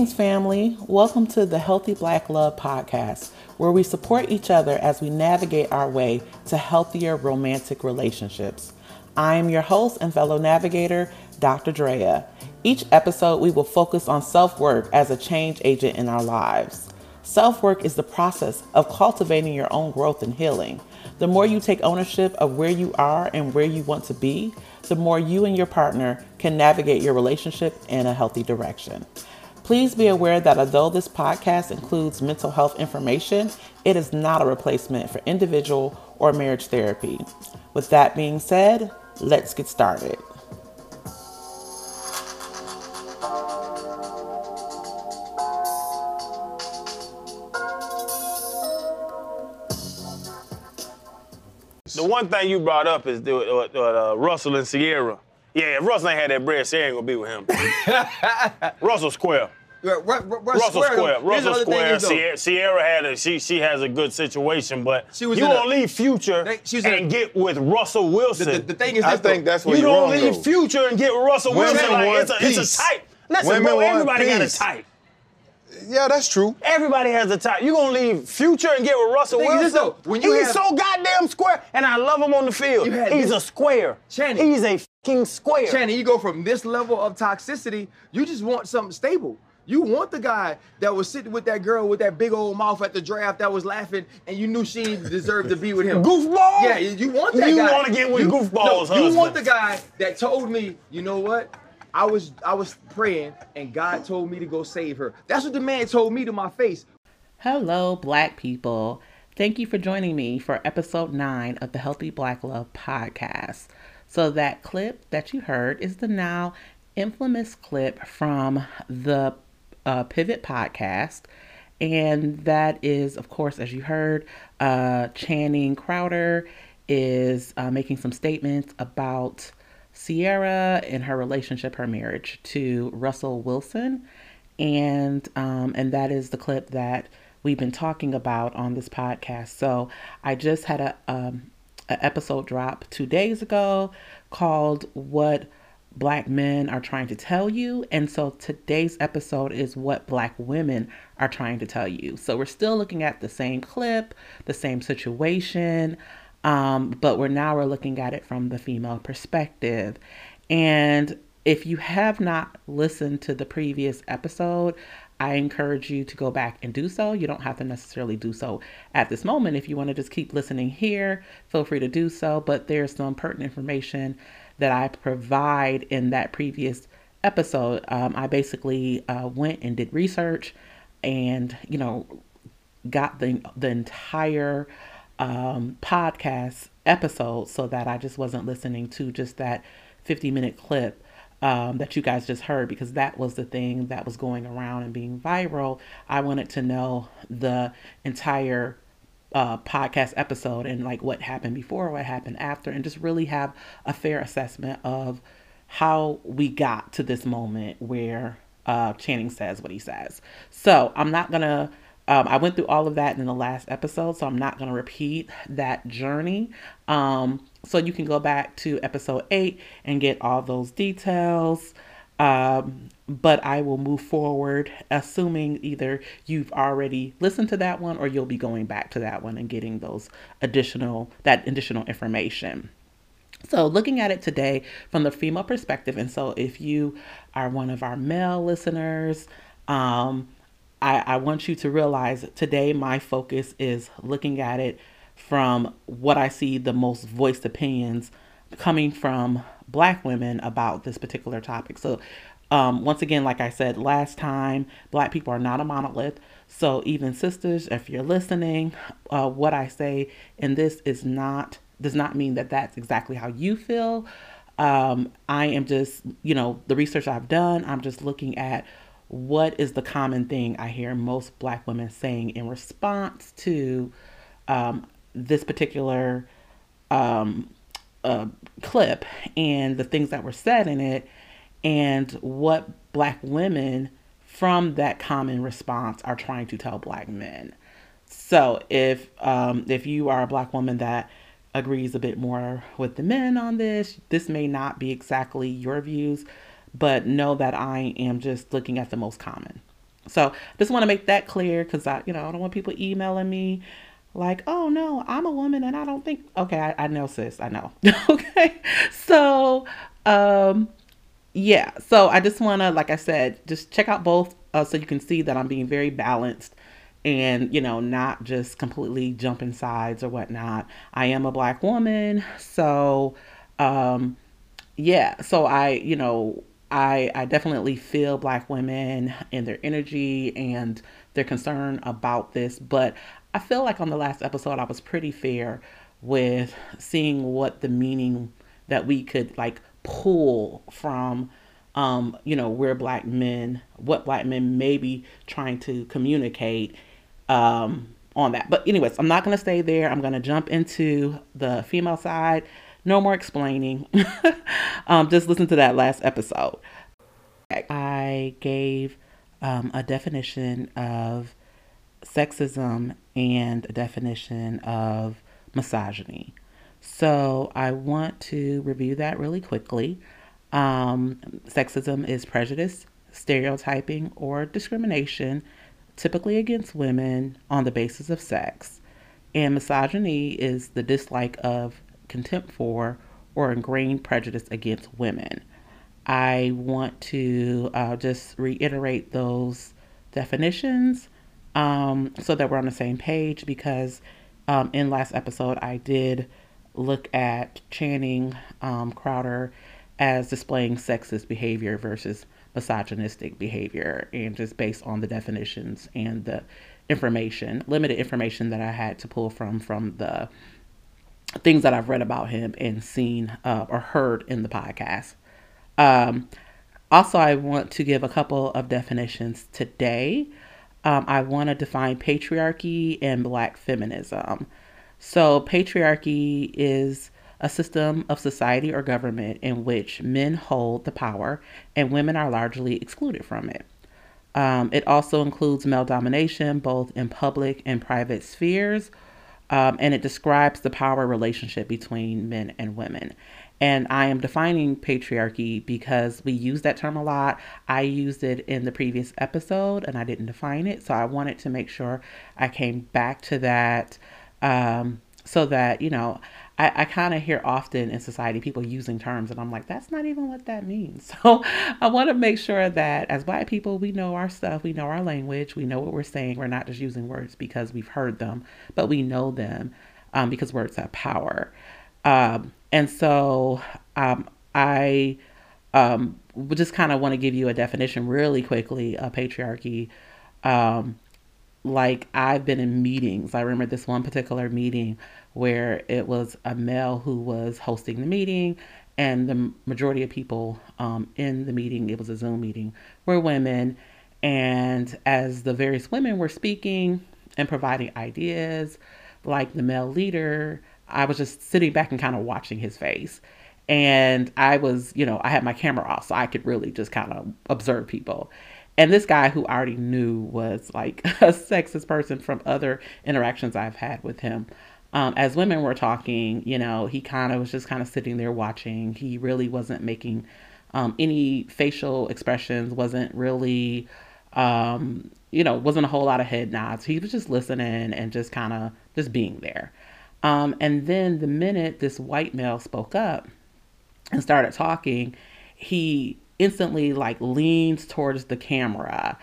Greetings, family. Welcome to the Healthy Black Love Podcast, where we support each other as we navigate our way to healthier romantic relationships. I am your host and fellow navigator, Dr. Drea. Each episode, we will focus on self work as a change agent in our lives. Self work is the process of cultivating your own growth and healing. The more you take ownership of where you are and where you want to be, the more you and your partner can navigate your relationship in a healthy direction. Please be aware that although this podcast includes mental health information, it is not a replacement for individual or marriage therapy. With that being said, let's get started. The one thing you brought up is the, uh, uh, Russell and Ciara. Yeah, if Russell ain't had that bread, Ciara ain't gonna be with him. Russell Square. Russell Square. Russell Square. Ciara, Ciara had a she she has a good situation, but She was you in a- don't leave Future They- she was in a- and get with Russell Wilson. the, the thing is, I this, though. think that's what you you're don't wrong, leave though. Future and get Russell Women Wilson. Like, it's, a, it's peace. a type. Listen, Women bro, want everybody got a peace. type. Yeah, that's true. Everybody has a type. You gonna leave Future and get with Russell The is Wilson? though, when you He's have- so goddamn square, and I love him on the field. He's this- a square. Channing. He's a fucking square. Channing, you go from this level of toxicity, you just want something stable. You want the guy that was sitting with that girl with that big old mouth at the draft that was laughing, and you knew she deserved to be with him. Goofball? Yeah, you you want that You guy. wanna get with You- goofballs, No, you want the guy that told me, you know what? I was I was praying, and God told me to go save her. That's what the man told me to my face. Hello, Black people. Thank you for joining me for episode 9 of the Healthy Black Love podcast. So, that clip that you heard is the now infamous clip from the uh, Pivot podcast. And that is, of course, as you heard, uh, Channing Crowder is uh, making some statements about Ciara and her relationship, her marriage to Russell Wilson and um, and that is the clip that we've been talking about on this podcast. So I just had a um, an episode drop two days ago called "What Black Men Are Trying to Tell You," and so today's episode is what Black women are trying to tell you. So we're still looking at the same clip, the same situation. Um, but we're now we're looking at it from the female perspective. And if you have not listened to the previous episode, I encourage you to go back and do so. You don't have to necessarily do so at this moment. If you want to just keep listening here, feel free to do so. But there's some pertinent information that I provide in that previous episode. Um, I basically uh, went and did research and, you know, got the the entire um, podcast episode so that I just wasn't listening to just that 50 minute clip um, that you guys just heard because that was the thing that was going around and being viral. I wanted to know the entire uh, podcast episode and like what happened before, what happened after, and just really have a fair assessment of how we got to this moment where uh, Channing says what he says. So I'm not gonna. Um, I went through all of that in the last episode, so I'm not going to repeat that journey. Um, so you can go back to episode eight and get all those details. Um, but I will move forward, assuming either you've already listened to that one or you'll be going back to that one and getting those additional that additional information. So, looking at it today from the female perspective, and so if you are one of our male listeners, um, I, I want you to realize today my focus is looking at it from what I see the most voiced opinions coming from black women about this particular topic. So, um, once again, like I said last time, black people are not a monolith. So, even sisters, if you're listening, uh, what I say in this is not does not mean that that's exactly how you feel. Um, I am just, you know, the research I've done, I'm just looking at what is the common thing I hear most black women saying in response to um, this particular um, uh, clip and the things that were said in it, and what black women from that common response are trying to tell black men. So if um, if you are a black woman that agrees a bit more with the men on this, this may not be exactly your views, but know that I am just looking at the most common. So just want to make that clear because I, you know, I don't want people emailing me like, oh no, I'm a woman and I don't think okay, I, I know sis, I know. okay. So um yeah, so I just wanna, like I said, just check out both uh, so you can see that I'm being very balanced and you know not just completely jumping sides or whatnot i am a black woman so um yeah so i you know i i definitely feel black women and their energy and their concern about this but I feel like on the last episode, I was pretty fair with seeing what the meaning that we could like pull from, um, you know, where black men, what black men may be trying to communicate um, on that. But, anyways, I'm not to stay there. I'm to jump into the female side. No more explaining. um, just listen to that last episode. I gave um, a definition of sexism and a definition of misogyny. So I want to review that really quickly. Um, sexism is prejudice, stereotyping, or discrimination, typically against women on the basis of sex. And misogyny is the dislike of, contempt for, or ingrained prejudice against women. I want to uh, just reiterate those definitions um, so that we're on the same page because um, in last episode I did look at Channing um, Crowder as displaying sexist behavior versus misogynistic behavior and just based on the definitions and the information limited information that I had to pull from from the things that I've read about him and seen uh, or heard in the podcast. Um, also, I want to give a couple of definitions today um, I want to define patriarchy and black feminism. So, patriarchy is a system of society or government in which men hold the power and women are largely excluded from it. Um, it also includes male domination, both in public and private spheres, um, and it describes the power relationship between men and women. And I am defining patriarchy because we use that term a lot. I used it in the previous episode and I didn't define it. So I wanted to make sure I came back to that um, so that, you know, I, I kind of hear often in society people using terms and I'm like, that's not even what that means. So I want to make sure that as black people, we know our stuff, we know our language, we know what we're saying. We're not just using words because we've heard them, but we know them um, because words have power. Um, and so um, I um, just kind of want to give you a definition really quickly of patriarchy. Um, like I've been in meetings. I remember this one particular meeting where it was a male who was hosting the meeting, and the majority of people um, in the meeting, it was a Zoom meeting, were women. And as the various women were speaking and providing ideas, like the male leader I was just sitting back and kind of watching his face. And I was, you know, I had my camera off so I could really just kind of observe people. And this guy who I already knew was like a sexist person from other interactions I've had with him. Um, as women were talking, you know, he kind of was just kind of sitting there watching. He really wasn't making um, any facial expressions, wasn't really, um, you know, wasn't a whole lot of head nods. He was just listening and just kind of just being there. Um, and then the minute this white male spoke up and started talking, he instantly like leans towards the camera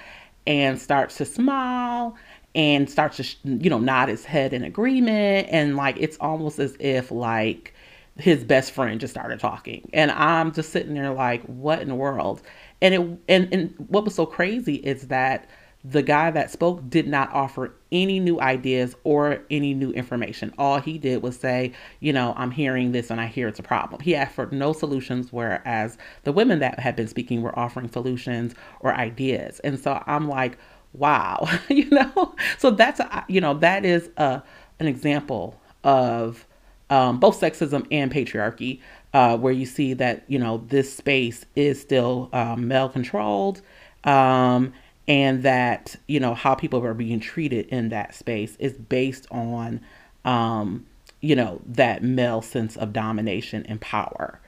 and starts to smile and starts to you know nod his head in agreement and like it's almost as if like his best friend just started talking and i'm just sitting there like what in the world and it and, and what was so crazy is that the guy that spoke did not offer any new ideas or any new information. All he did was say, you know, I'm hearing this and I hear it's a problem. He offered no solutions, whereas the women that had been speaking were offering solutions or ideas. And so I'm like, wow, you know, so that's, a, you know, that is a, an example of um, both sexism and patriarchy, uh, where you see that, you know, this space is still um, male controlled. Um, and that you know how people are being treated in that space is based on um, you know that male sense of domination and power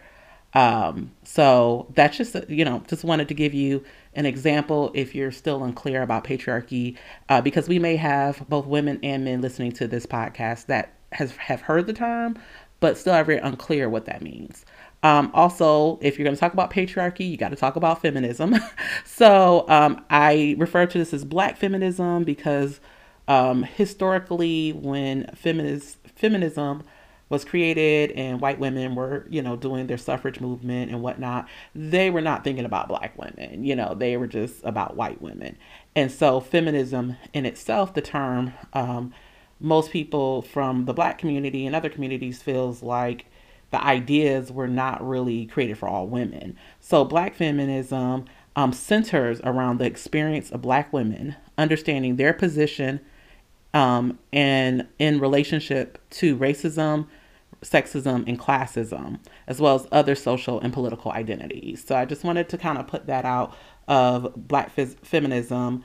Um, so that's just, you know, just wanted to give you an example if you're still unclear about patriarchy, uh, because we may have both women and men listening to this podcast that has have heard the term, but still are very unclear what that means. Um, also, if you're going to talk about patriarchy, you got to talk about feminism. so um, I refer to this as Black feminism because um, historically, when feminist feminism was created and white women were, you know, doing their suffrage movement and whatnot, they were not thinking about black women. You know, they were just about white women. And so, feminism in itself, the term, um, most people from the black community and other communities feels like the ideas were not really created for all women. So, black feminism um, centers around the experience of black women, understanding their position um, and in relationship to racism, sexism, and classism, as well as other social and political identities. So, I just wanted to kind of put that out of black f- feminism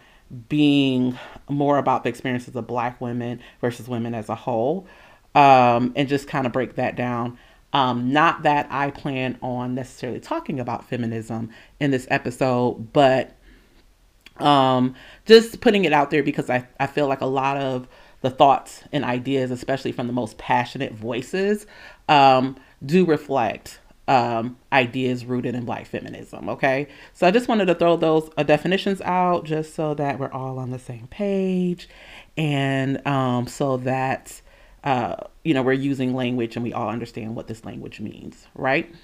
being more about the experiences of black women versus women as a whole, um, and just kind of break that down. Um, not that I plan on necessarily talking about feminism in this episode, but um, just putting it out there because I, I feel like a lot of the thoughts and ideas, especially from the most passionate voices, um, do reflect um, ideas rooted in black feminism. Okay. So I just wanted to throw those uh, definitions out just so that we're all on the same page and um, so that uh, you know, we're using language and we all understand what this language means, right?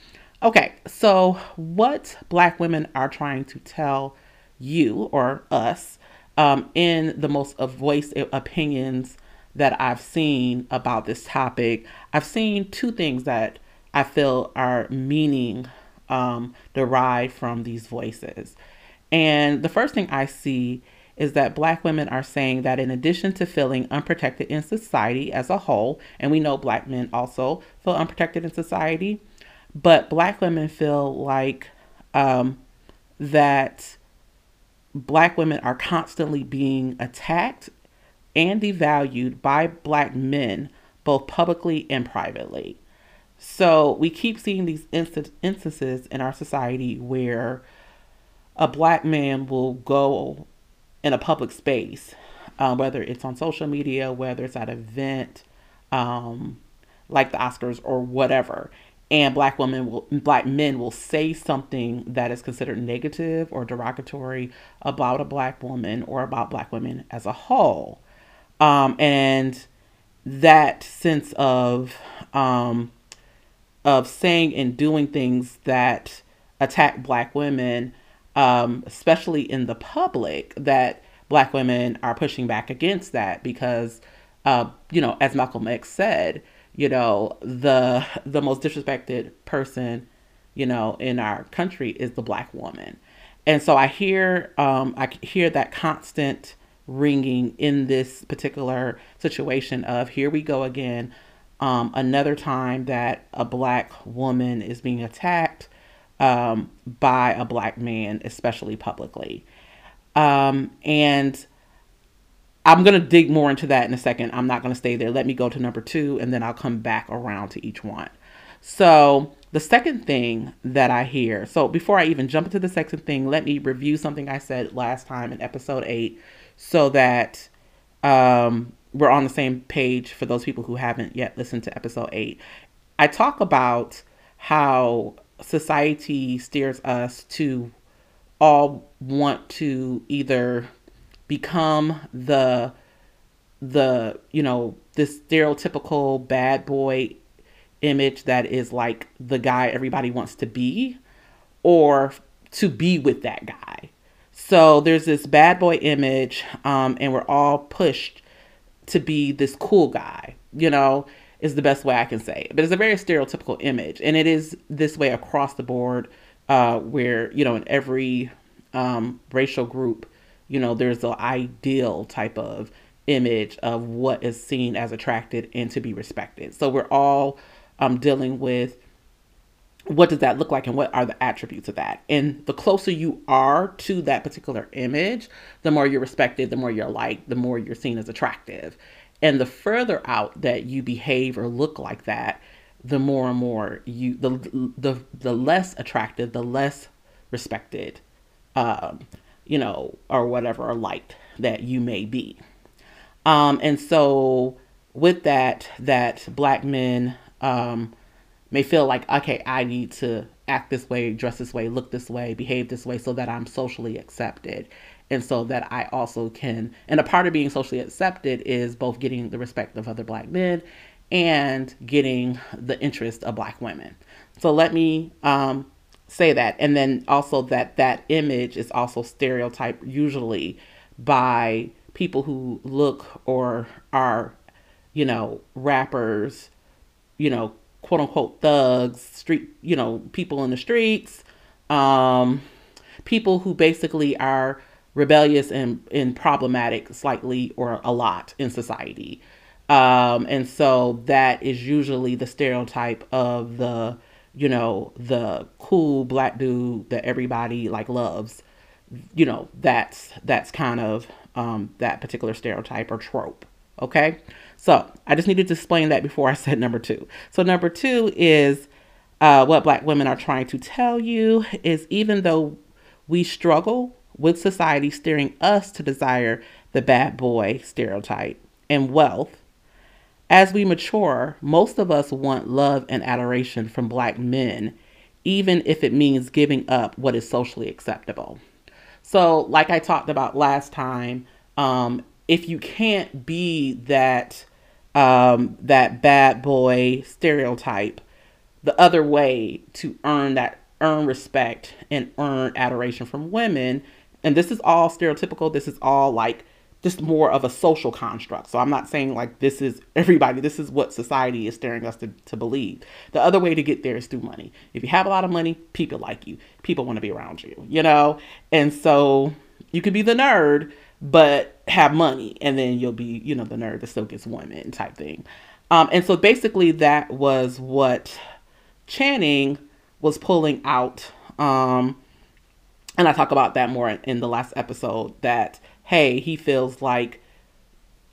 Okay, so what Black women are trying to tell you or us um, in the most voiced opinions that I've seen about this topic, I've seen two things that I feel are meaning um, derived from these voices. And the first thing I see is that black women are saying that in addition to feeling unprotected in society as a whole, and we know black men also feel unprotected in society, but black women feel like um, that black women are constantly being attacked and devalued by black men, both publicly and privately. So we keep seeing these inst- instances in our society where a black man will go in a public space, um, whether it's on social media, whether it's at an event, um, like the Oscars or whatever, and black women will, black men will say something that is considered negative or derogatory about a black woman or about black women as a whole, um, and that sense of um, of saying and doing things that attack black women um, especially in the public, that black women are pushing back against that because, uh, you know, as Malcolm X said, you know, the the most disrespected person, you know, in our country is the black woman, and so I hear um, I hear that constant ringing in this particular situation of here we go again. Um, another time that a black woman is being attacked um, by a black man, especially publicly. Um, and I'm going to dig more into that in a second. I'm not going to stay there. Let me go to number two, and then I'll come back around to each one. So, the second thing that I hear, so before I even jump into the second thing, let me review something I said last time in episode eight so that um, we're on the same page for those people who haven't yet listened to episode eight. I talk about how society steers us to all want to either become the the you know this stereotypical bad boy image that is like the guy everybody wants to be or to be with that guy so there's this bad boy image um, and we're all pushed to be this cool guy you know is the best way I can say it. But it's a very stereotypical image, and it is this way across the board, uh, where you know in every um, racial group, you know, there's the ideal type of image of what is seen as attracted and to be respected. So we're all um, dealing with what does that look like and what are the attributes of that and the closer you are to that particular image the more you're respected the more you're liked the more you're seen as attractive and the further out that you behave or look like that, the more and more you the the the less attractive, the less respected, um, you know, or whatever, liked that you may be. Um, and so with that, that black men um, may feel like, okay, I need to act this way, dress this way, look this way, behave this way so that I'm socially accepted. And so that I also can, and a part of being socially accepted is both getting the respect of other black men and getting the interest of black women. So let me um, say that. And then also that that image is also stereotyped usually by people who look or are, you know, rappers, you know, quote unquote thugs, street, you know, people in the streets, um, people who basically are rebellious and, and problematic slightly or a lot in society. Um, and so that is usually the stereotype of the, you know, the cool black dude that everybody like loves. You know, that's that's kind of um, that particular stereotype or trope. Okay, so I just needed to explain that before I said number two. So number two is uh, what Black women are trying to tell you is even though we struggle with society steering us to desire the bad boy stereotype and wealth, as we mature, most of us want love and adoration from Black men, even if it means giving up what is socially acceptable. So, like I talked about last time, um, if you can't be that um, that bad boy stereotype, the other way to earn that earn respect and earn adoration from women, and this is all stereotypical. This is all like just more of a social construct. So I'm not saying like this is everybody, this is what society is staring us to, to believe. The other way to get there is through money. If you have a lot of money, people like you. People want to be around you, you know? And so you could be the nerd, but have money, and then you'll be, you know, the nerd that still gets women type thing. Um, and so basically that was what Channing was pulling out. Um, and I talk about that more in, in the last episode that hey, he feels like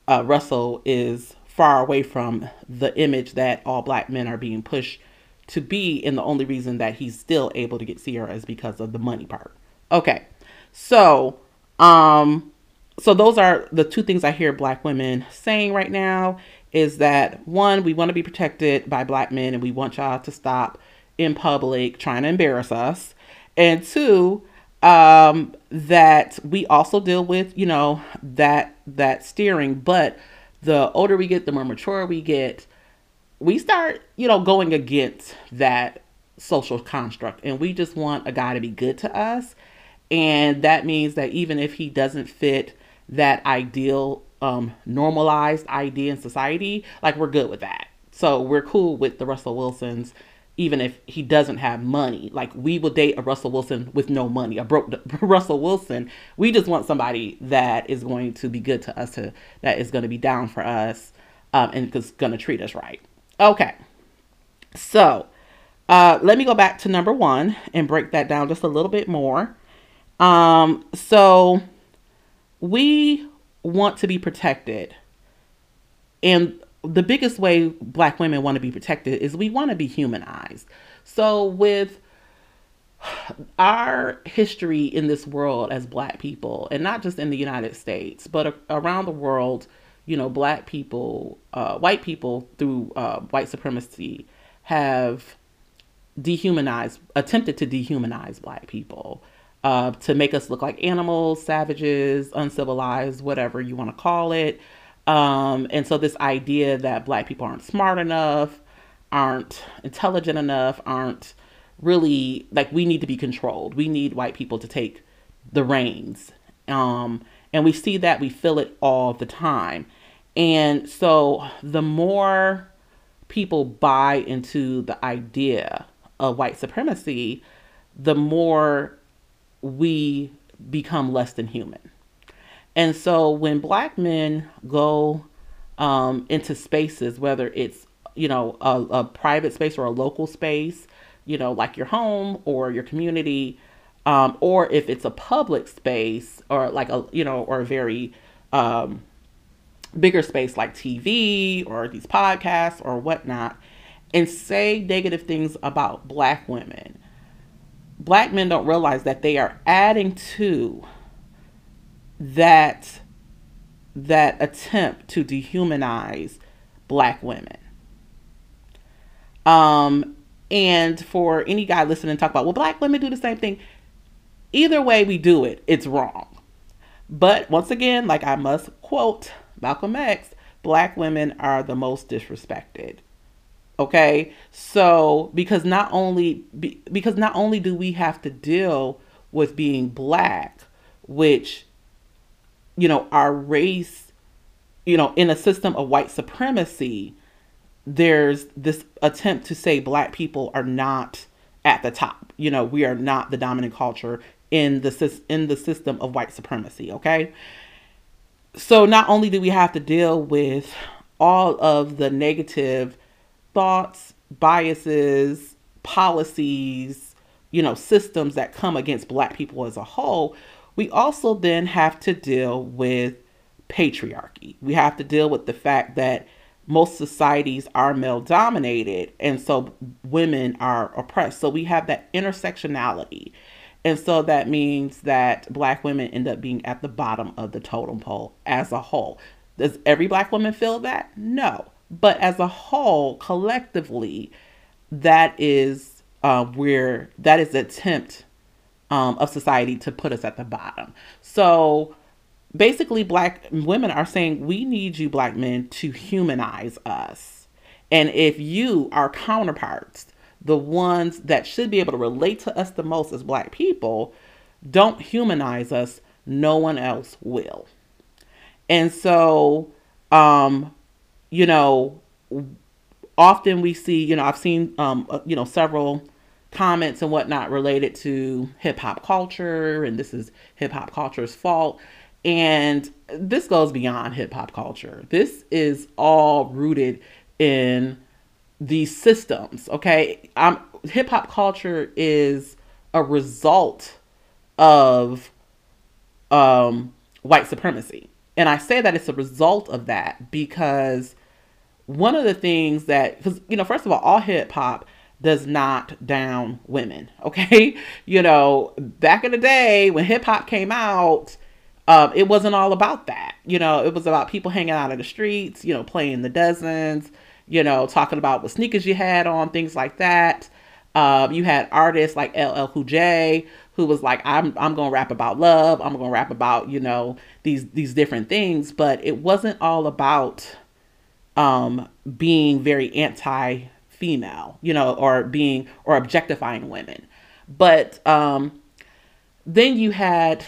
uh, Russell is far away from the image that all black men are being pushed to be, and the only reason that he's still able to get Ciara is because of the money part. Okay, so um, so those are the two things I hear black women saying right now is that one, we want to be protected by black men, and we want y'all to stop in public trying to embarrass us, and two, um, that we also deal with, you know, that that steering. But the older we get, the more mature we get, we start, you know, going against that social construct, and we just want a guy to be good to us, and that means that even if he doesn't fit that ideal, um, normalized idea in society, like we're good with that. So we're cool with the Russell Wilsons even if he doesn't have money. Like we will date a Russell Wilson with no money, a broke Russell Wilson. We just want somebody that is going to be good to us, to, that is going to be down for us, um, and is going to treat us right. Okay, so uh, let me go back to number one and break that down just a little bit more. Um, so we want to be protected, and the biggest way black women want to be protected is we want to be humanized. So with our history in this world as black people and not just in the United States, but around the world, you know, black people, uh, white people through uh, white supremacy have dehumanized, attempted to dehumanize black people. Uh, to make us look like animals, savages, uncivilized, whatever you want to call it. Um, and so this idea that black people aren't smart enough, aren't intelligent enough, aren't really like we need to be controlled. We need white people to take the reins. Um, and we see that we feel it all the time. And so the more people buy into the idea of white supremacy, the more we become less than human. And so when black men go um, into spaces, whether it's, you know, a, a private space or a local space, you know, like your home or your community, um, or if it's a public space or like a, you know, or a very um, bigger space like TV or these podcasts or whatnot, and say negative things about black women, black men don't realize that they are adding to that that attempt to dehumanize black women. Um, and for any guy listening talk about, well, black women do the same thing. Either way we do it, it's wrong. But once again, like I must quote Malcolm X, black women are the most disrespected. Okay? So, because not only be, because not only do we have to deal with being black, which you know, our race, you know, in a system of white supremacy, there's this attempt to say black people are not at the top. You know, we are not the dominant culture in the in the system of white supremacy, okay? So not only do we have to deal with all of the negative thoughts, biases, policies, you know, systems that come against black people as a whole, we also then have to deal with patriarchy. We have to deal with the fact that most societies are male dominated and so women are oppressed. So we have that intersectionality. And so that means that black women end up being at the bottom of the totem pole as a whole. Does every black woman feel that? No. But as a whole, collectively, that is uh, where that is attempt um, of society to put us at the bottom. So basically, black women are saying, we need you, black men, to humanize us. And if you, our counterparts, the ones that should be able to relate to us the most as black people, don't humanize us, no one else will. And so, um, you know, often we see, you know, I've seen, um, uh, you know, several comments and whatnot related to hip hop culture, and this is hip hop culture's fault. And this goes beyond hip hop culture. This is all rooted in these systems. Okay, I'm hip hop culture is a result of um, white supremacy, and I say that it's a result of that because one of the things that because you know first of all, all hip hop does not down women. Okay. You know, back in the day when hip hop came out, um, it wasn't all about that. You know, it was about people hanging out in the streets, you know, playing the dozens, you know, talking about what sneakers you had on, things like that. Um, you had artists like LL Cool J who was like, I'm I'm gonna rap about love. I'm gonna rap about you know these these different things, but it wasn't all about um, being very anti female, you know, or being or objectifying women. But um, then you had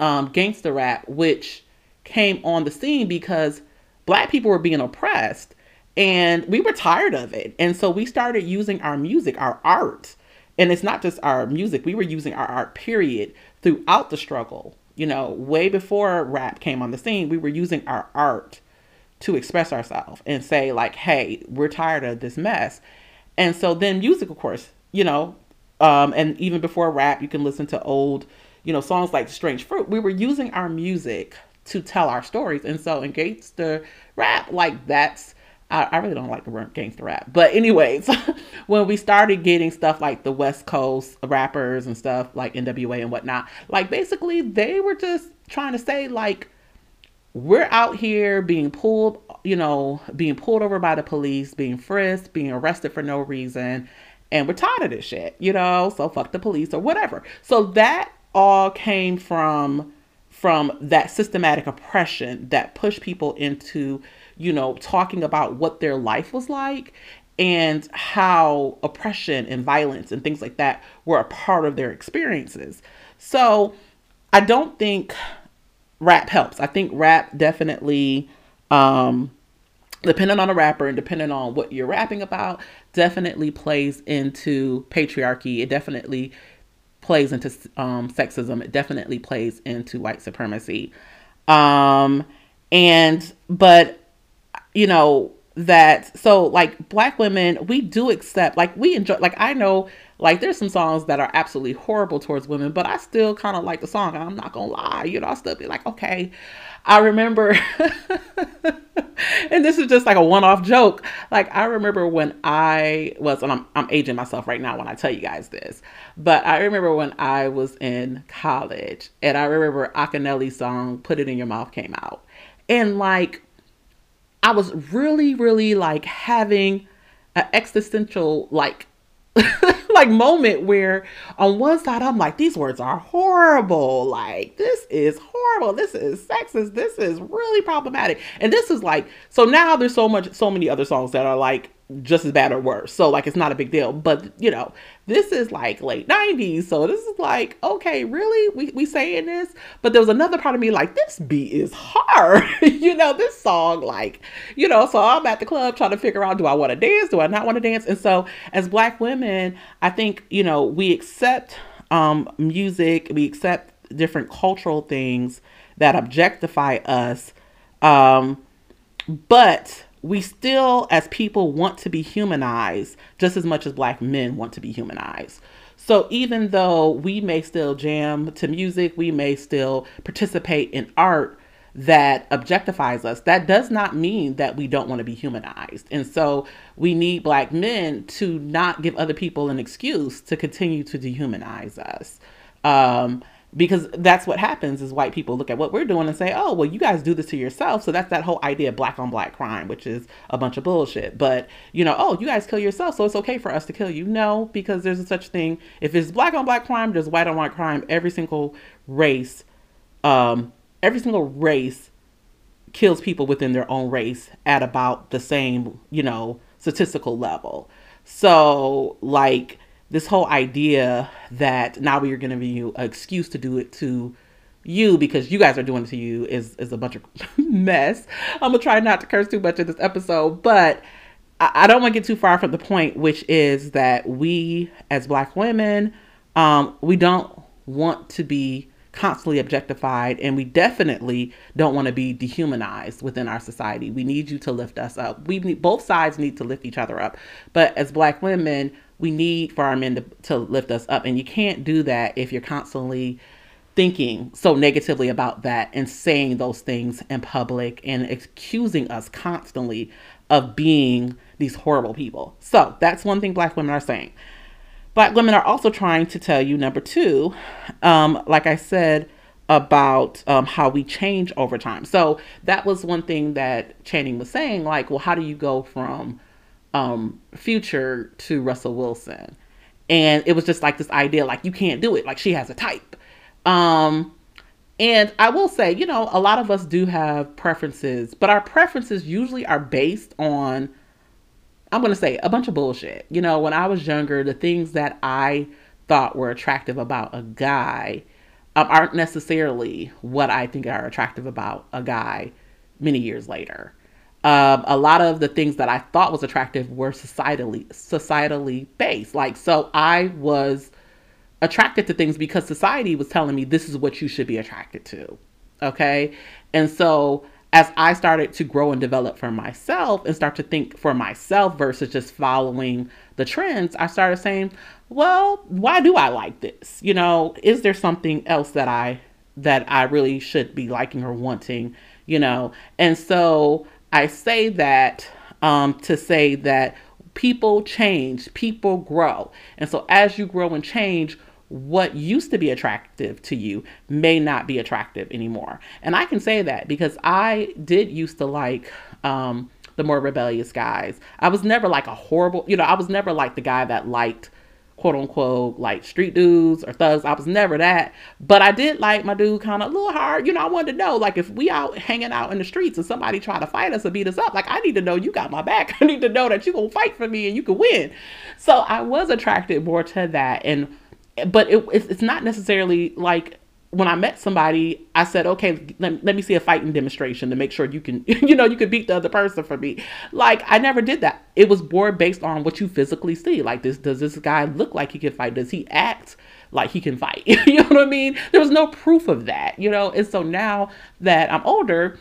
um, gangster rap, which came on the scene because black people were being oppressed and we were tired of it. And so we started using our music, our art. And it's not just our music, we were using our art, period, throughout the struggle. You know, way before rap came on the scene, we were using our art to express ourselves and say like hey we're tired of this mess. And so then music of course you know um, and even before rap you can listen to old you know songs like strange fruit. We were using our music to tell our stories. And so in gangster rap like that's I, I really don't like the word gangster rap. But anyways when we started getting stuff like the west coast rappers and stuff like nwa and whatnot like basically they were just trying to say like we're out here being pulled, you know, being pulled over by the police, being frisked, being arrested for no reason, and we're tired of this shit, you know, so fuck the police or whatever. So that all came from from that systematic oppression that pushed people into, you know, talking about what their life was like and how oppression and violence and things like that were a part of their experiences. So I don't think rap helps. I think rap definitely, um, depending on the rapper and depending on what you're rapping about, definitely plays into patriarchy. It definitely plays into um, sexism. It definitely plays into white supremacy. Um, and, but, you know, that, so like black women, we do accept, like we enjoy, like I know Like there's some songs that are absolutely horrible towards women, but I still kind of like the song. I'm not gonna lie, you know, I still be like, okay. I remember, and this is just like a one-off joke. Like I remember when I was, and I'm I'm aging myself right now when I tell you guys this, but I remember when I was in college, and I remember Akinyele's song "Put It in Your Mouth" came out, and like I was really, really like having an existential like like moment where on one side I'm like, these words are horrible. Like, this is horrible. This is sexist. This is really problematic. And this is like, so now there's so much, so many other songs that are like just as bad or worse. So like it's not a big deal. But you know, this is like late 90s. So this is like, okay, really? We we saying this? But there was another part of me like this beat is hard. you know, this song, like, you know, so I'm at the club trying to figure out do I want to dance? Do I not want to dance? And so as black women, I think, you know, we accept um music, we accept different cultural things that objectify us. Um, but we still, as people, want to be humanized just as much as black men want to be humanized. So even though we may still jam to music, we may still participate in art that objectifies us, that does not mean that we don't want to be humanized. And so we need black men to not give other people an excuse to continue to dehumanize us. Um, because that's what happens is white people look at what we're doing and say oh well you guys do this to yourself. So that's that whole idea of black on black crime which is a bunch of bullshit. But you know oh you guys kill yourself so it's okay for us to kill you. No because there's a such thing if it's black on black crime there's white on white crime. Every single race um every single race kills people within their own race at about the same you know statistical level. So like this whole idea that now we are going to you an excuse to do it to you because you guys are doing it to you is is a bunch of mess. I'm gonna try not to curse too much in this episode, but I, I don't want to get too far from the point, which is that we as Black women, um, we don't want to be constantly objectified and we definitely don't want to be dehumanized within our society. We need you to lift us up. We need both sides need to lift each other up. But as black women, we need for our men to, to lift us up. And you can't do that if you're constantly thinking so negatively about that and saying those things in public and accusing us constantly of being these horrible people. So that's one thing black women are saying. Black women are also trying to tell you, number two, um, like I said, about um, how we change over time. So that was one thing that Channing was saying, like, well, how do you go from um, Future to Russell Wilson? And it was just like this idea, like, you can't do it. Like, she has a type. Um, and I will say, you know, a lot of us do have preferences, but our preferences usually are based on I'm going to say a bunch of bullshit. You know, when I was younger, the things that I thought were attractive about a guy um, aren't necessarily what I think are attractive about a guy many years later. Um, a lot of the things that I thought was attractive were societally societally based. Like, so I was attracted to things because society was telling me this is what you should be attracted to. Okay, and so as I started to grow and develop for myself and start to think for myself versus just following the trends, I started saying, well, why do I like this? You know, is there something else that I that I really should be liking or wanting, you know? And so I say that um, to say that people change, people grow. And so as you grow and change, what used to be attractive to you may not be attractive anymore. And I can say that because I did used to like um, the more rebellious guys. I was never like a horrible, you know, I was never like the guy that liked quote unquote like street dudes or thugs. I was never that. But I did like my dude kind of a little hard. You know, I wanted to know like if we out hanging out in the streets and somebody try to fight us or beat us up, like I need to know you got my back. I need to know that you gonna fight for me and you can win. So I was attracted more to that. And but it, it's not necessarily like when I met somebody, I said, okay, let, let me see a fighting demonstration to make sure you can, you know, you can beat the other person for me. Like, I never did that. It was more based on what you physically see. Like, this, does this guy look like he can fight? Does he act like he can fight? you know what I mean? There was no proof of that, you know? And so now that I'm older,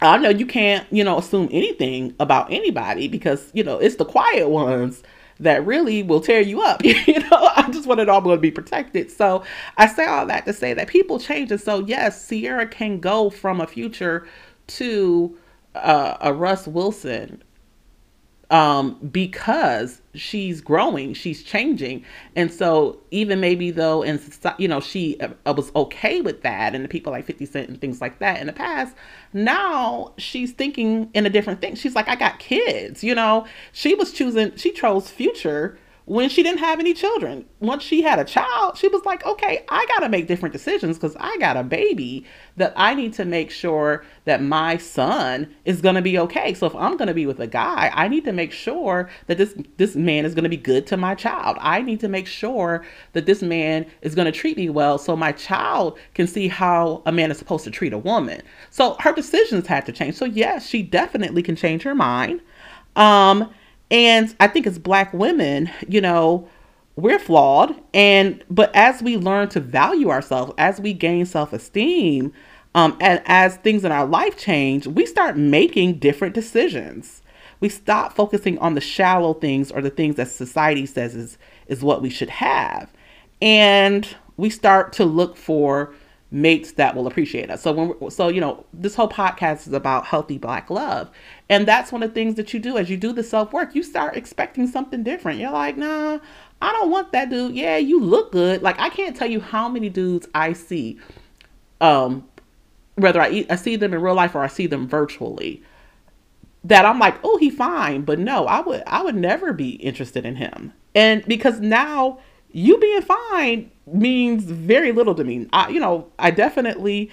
I know you can't, you know, assume anything about anybody because, you know, it's the quiet ones that really will tear you up. you know, I just want it all to be protected. So I say all that to say that people change. And so, yes, Ciara can go from a future to uh, a Russ Wilson um, because she's growing, she's changing, and so even maybe though, and you know, she uh, was okay with that, and the people like Fifty Cent and things like that in the past. Now she's thinking in a different thing. She's like, I got kids, you know. She was choosing. She chose Future when she didn't have any children. Once she had a child, she was like, okay, I got to make different decisions because I got a baby that I need to make sure that my son is going to be okay. So if I'm going to be with a guy, I need to make sure that this this man is going to be good to my child. I need to make sure that this man is going to treat me well so my child can see how a man is supposed to treat a woman. So her decisions had to change. So yes, she definitely can change her mind. Um and I think as black women, you know, we're flawed. And but as we learn to value ourselves, as we gain self-esteem, um, and as things in our life change, we start making different decisions. We stop focusing on the shallow things or the things that society says is is what we should have. And we start to look for mates that will appreciate us. So when so you know this whole podcast is about healthy black love, and that's one of the things that you do as you do the self work. You start expecting something different. You're like, nah, I don't want that dude. Yeah, you look good. Like I can't tell you how many dudes I see, um, whether I I see them in real life or I see them virtually. That I'm like, oh, he fine, but no, I would I would never be interested in him. And because now you being fine means very little to me. I, you know, I definitely,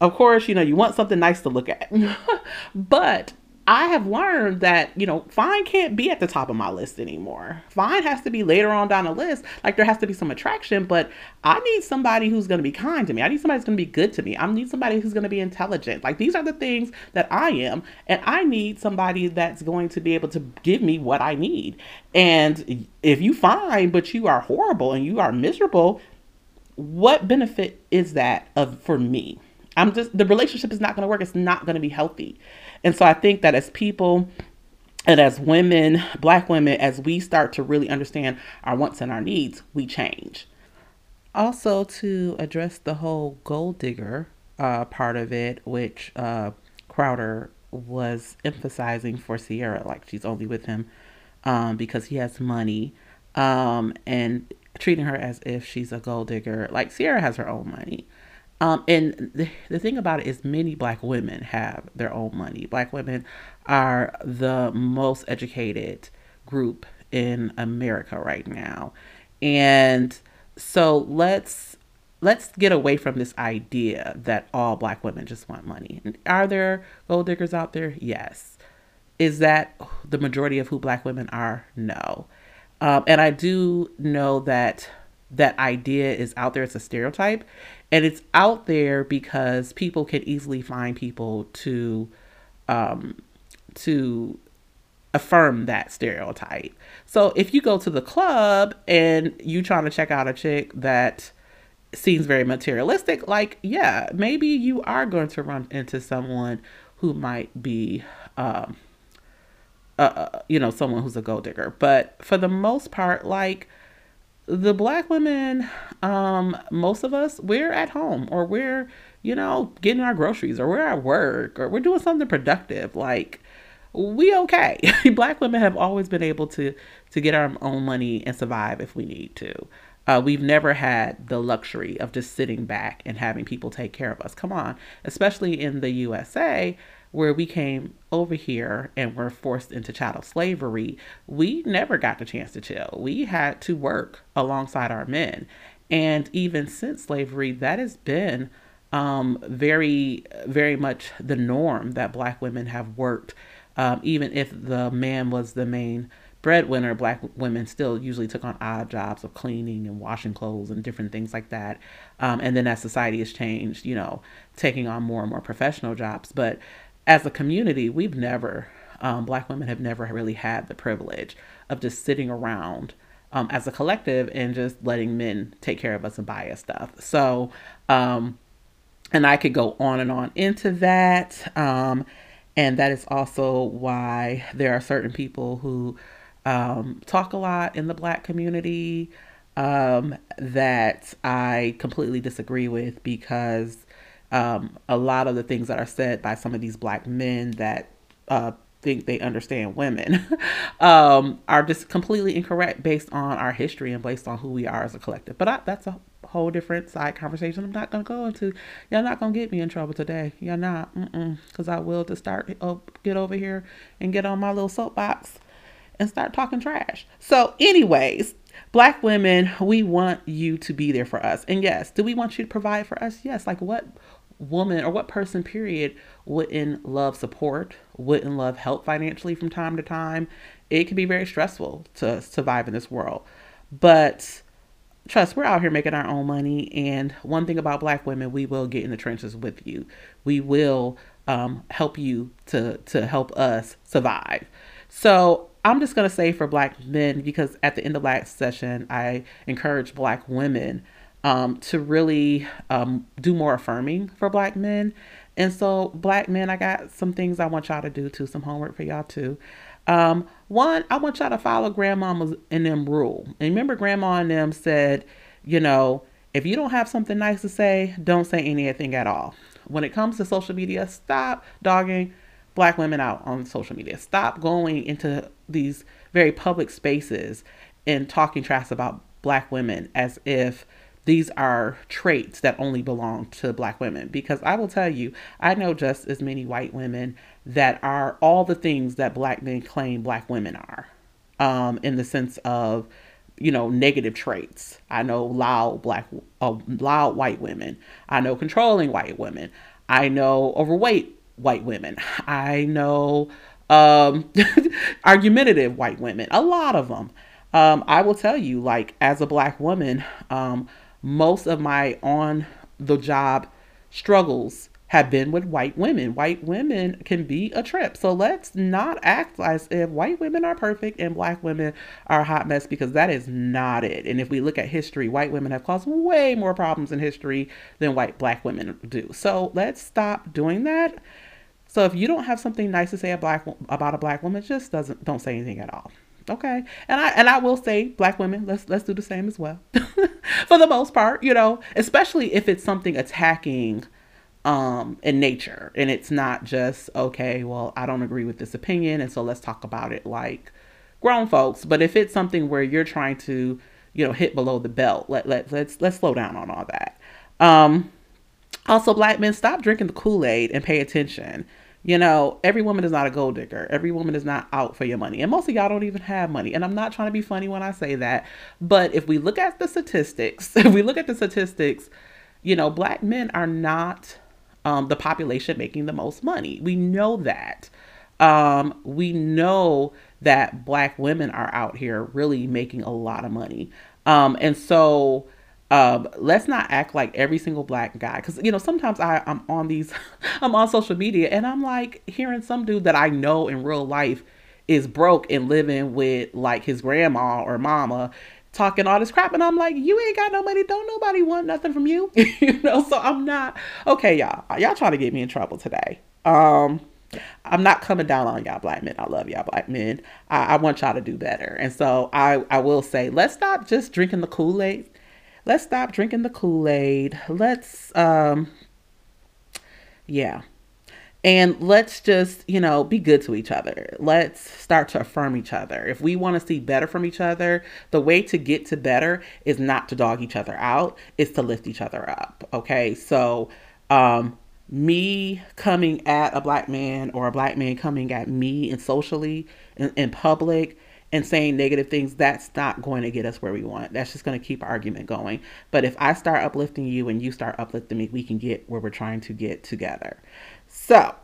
of course, you know, you want something nice to look at, but I have learned that, you know, fine can't be at the top of my list anymore. Fine has to be later on down the list. Like there has to be some attraction, but I need somebody who's going to be kind to me. I need somebody who's going to be good to me. I need somebody who's going to be intelligent. Like these are the things that I am. And I need somebody that's going to be able to give me what I need. And if you find, but you are horrible and you are miserable, what benefit is that of for me? I'm just the relationship is not going to work. It's not going to be healthy. And so I think that as people and as women, black women, as we start to really understand our wants and our needs, we change. Also, to address the whole gold digger uh, part of it, which uh, Crowder was emphasizing for Ciara, like she's only with him um, because he has money, um, and treating her as if she's a gold digger. Like Ciara has her own money. Um, and the, the thing about it is, many black women have their own money. Black women are the most educated group in America right now. And so let's let's get away from this idea that all black women just want money. Are there gold diggers out there? Yes. Is that the majority of who black women are? No. Um, and I do know that that idea is out there. It's a stereotype. And it's out there because people can easily find people to um, to affirm that stereotype. So if you go to the club and you trying to check out a chick that seems very materialistic, like yeah, maybe you are going to run into someone who might be um, uh, uh you know, someone who's a gold digger. But for the most part, like the black women, um, most of us, we're at home or we're, you know, getting our groceries or we're at work or we're doing something productive. Like we okay. black women have always been able to to get our own money and survive if we need to. Uh, we've never had the luxury of just sitting back and having people take care of us. Come on, especially in the USA where we came over here and were forced into chattel slavery, we never got the chance to chill. We had to work alongside our men. And even since slavery, that has been um, very, very much the norm that Black women have worked. Um, even if the man was the main breadwinner, Black women still usually took on odd jobs of cleaning and washing clothes and different things like that. Um, and then as society has changed, you know, taking on more and more professional jobs. But as a community, we've never, um, Black women have never really had the privilege of just sitting around um, as a collective and just letting men take care of us and buy us stuff. So, um, and I could go on and on into that. Um, and that is also why there are certain people who um, talk a lot in the black community um, that I completely disagree with because um, a lot of the things that are said by some of these black men that uh, think they understand women um, are just completely incorrect based on our history and based on who we are as a collective. But I, that's a whole different side conversation. I'm not gonna go into. Y'all not gonna get me in trouble today. Y'all not, because I will to start oh, get over here and get on my little soapbox and start talking trash. So, anyways, black women, we want you to be there for us. And yes, do we want you to provide for us? Yes. Like what woman or what person period wouldn't love support, wouldn't love help financially from time to time. It can be very stressful to survive in this world. But trust, we're out here making our own money. And one thing about black women, we will get in the trenches with you. We will um, help you to to help us survive. So I'm just gonna say for black men, because at the end of last session, I encourage black women um, to really um, do more affirming for black men. And so, black men, I got some things I want y'all to do too, some homework for y'all too. Um, one, I want y'all to follow grandmama's and them rule. And remember, grandma and them said, you know, if you don't have something nice to say, don't say anything at all. When it comes to social media, stop dogging black women out on social media. Stop going into these very public spaces and talking trash about black women as if these are traits that only belong to black women because I will tell you, I know just as many white women that are all the things that black men claim black women are, um, in the sense of, you know, negative traits. I know loud black, uh, loud white women. I know controlling white women. I know overweight white women. I know um, argumentative white women. A lot of them. Um, I will tell you, like as a black woman, um, most of my on the job struggles have been with white women. White women can be a trip. So let's not act as if white women are perfect and black women are a hot mess because that is not it. And if we look at history, white women have caused way more problems in history than white black women do. So let's stop doing that. So if you don't have something nice to say a black about a black woman, just doesn't don't say anything at all. Okay. And I and I will say black women, let's let's do the same as well. For the most part, you know, especially if it's something attacking um in nature and it's not just okay, well, I don't agree with this opinion and so let's talk about it like grown folks, but if it's something where you're trying to, you know, hit below the belt, let let let's let's slow down on all that. Um also black men stop drinking the Kool-Aid and pay attention. You know, every woman is not a gold digger. Every woman is not out for your money. And most of y'all don't even have money. And I'm not trying to be funny when I say that. But if we look at the statistics, if we look at the statistics, you know, black men are not um, the population making the most money. We know that. Um, we know that black women are out here really making a lot of money. Um, and so, um, let's not act like every single black guy, because you know sometimes I I'm on these, I'm on social media and I'm like hearing some dude that I know in real life is broke and living with like his grandma or mama talking all this crap and I'm like you ain't got no money don't nobody want nothing from you you know so I'm not okay y'all y'all trying to get me in trouble today um I'm not coming down on y'all black men. I love y'all black men. I, I want y'all to do better. And so I, I will say, let's stop just drinking the Kool-Aid let's stop drinking the Kool-Aid. Let's um yeah. And let's just, you know, be good to each other. Let's start to affirm each other. If we want to see better from each other, the way to get to better is not to dog each other out, is to lift each other up. Okay? So, um me coming at a black man or a black man coming at me and socially in, in public and saying negative things, that's not going to get us where we want. That's just going to keep argument going. But if I start uplifting you and you start uplifting me, we can get where we're trying to get together. So,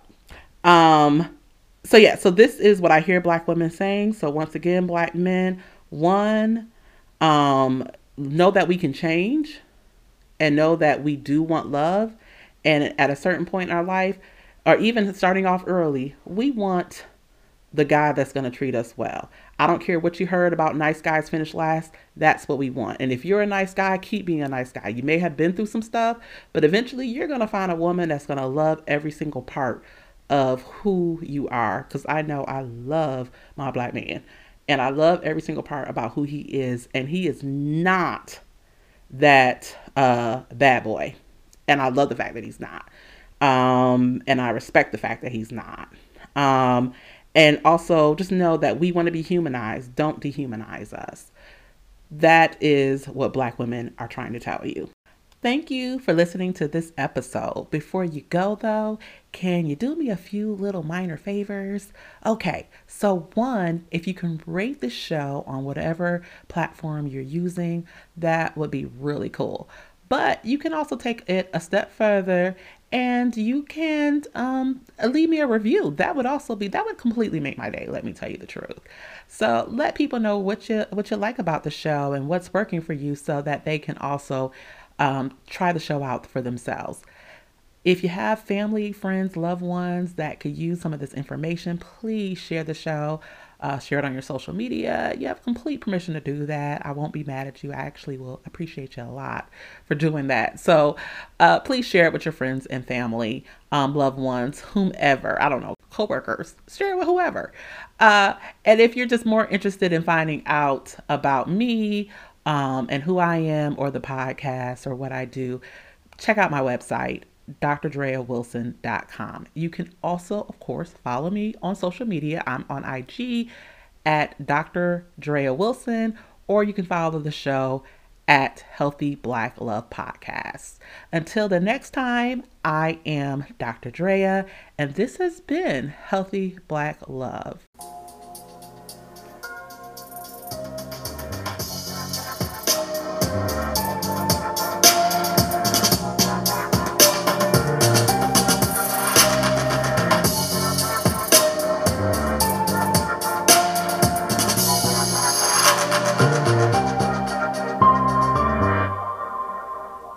um, so yeah, so this is what I hear black women saying. So once again, black men, one, um, know that we can change and know that we do want love. And at a certain point in our life, or even starting off early, we want the guy that's going to treat us well. I don't care what you heard about nice guys finish last. That's what we want. And if you're a nice guy, keep being a nice guy. You may have been through some stuff, but eventually you're going to find a woman that's going to love every single part of who you are. Because I know I love my black man. And I love every single part about who he is. And he is not that uh, bad boy. And I love the fact that he's not. Um, and I respect the fact that he's not. Um, and also just know that we want to be humanized. Don't dehumanize us. That is what Black women are trying to tell you. Thank you for listening to this episode. Before you go, though, can you do me a few little minor favors? Okay, so one, if you can rate the show on whatever platform you're using, that would be really cool. But you can also take it a step further and you can um, leave me a review. That would also be that would completely make my day. Let me tell you the truth. So let people know what you what you like about the show and what's working for you, so that they can also um, try the show out for themselves. If you have family, friends, loved ones that could use some of this information, please share the show. Uh, share it on your social media. You have complete permission to do that. I won't be mad at you. I actually will appreciate you a lot for doing that. So uh, please share it with your friends and family, um, loved ones, whomever. I don't know, coworkers. Share it with whoever. Uh, and if you're just more interested in finding out about me um, and who I am or the podcast or what I do, check out my website, drdreawilson.com. You can also, of course, follow me on social media. I'm on IG at Dr. Drea Wilson, or you can follow the show at Healthy Black Love Podcast. Until the next time, I am Dr. Drea, and this has been Healthy Black Love.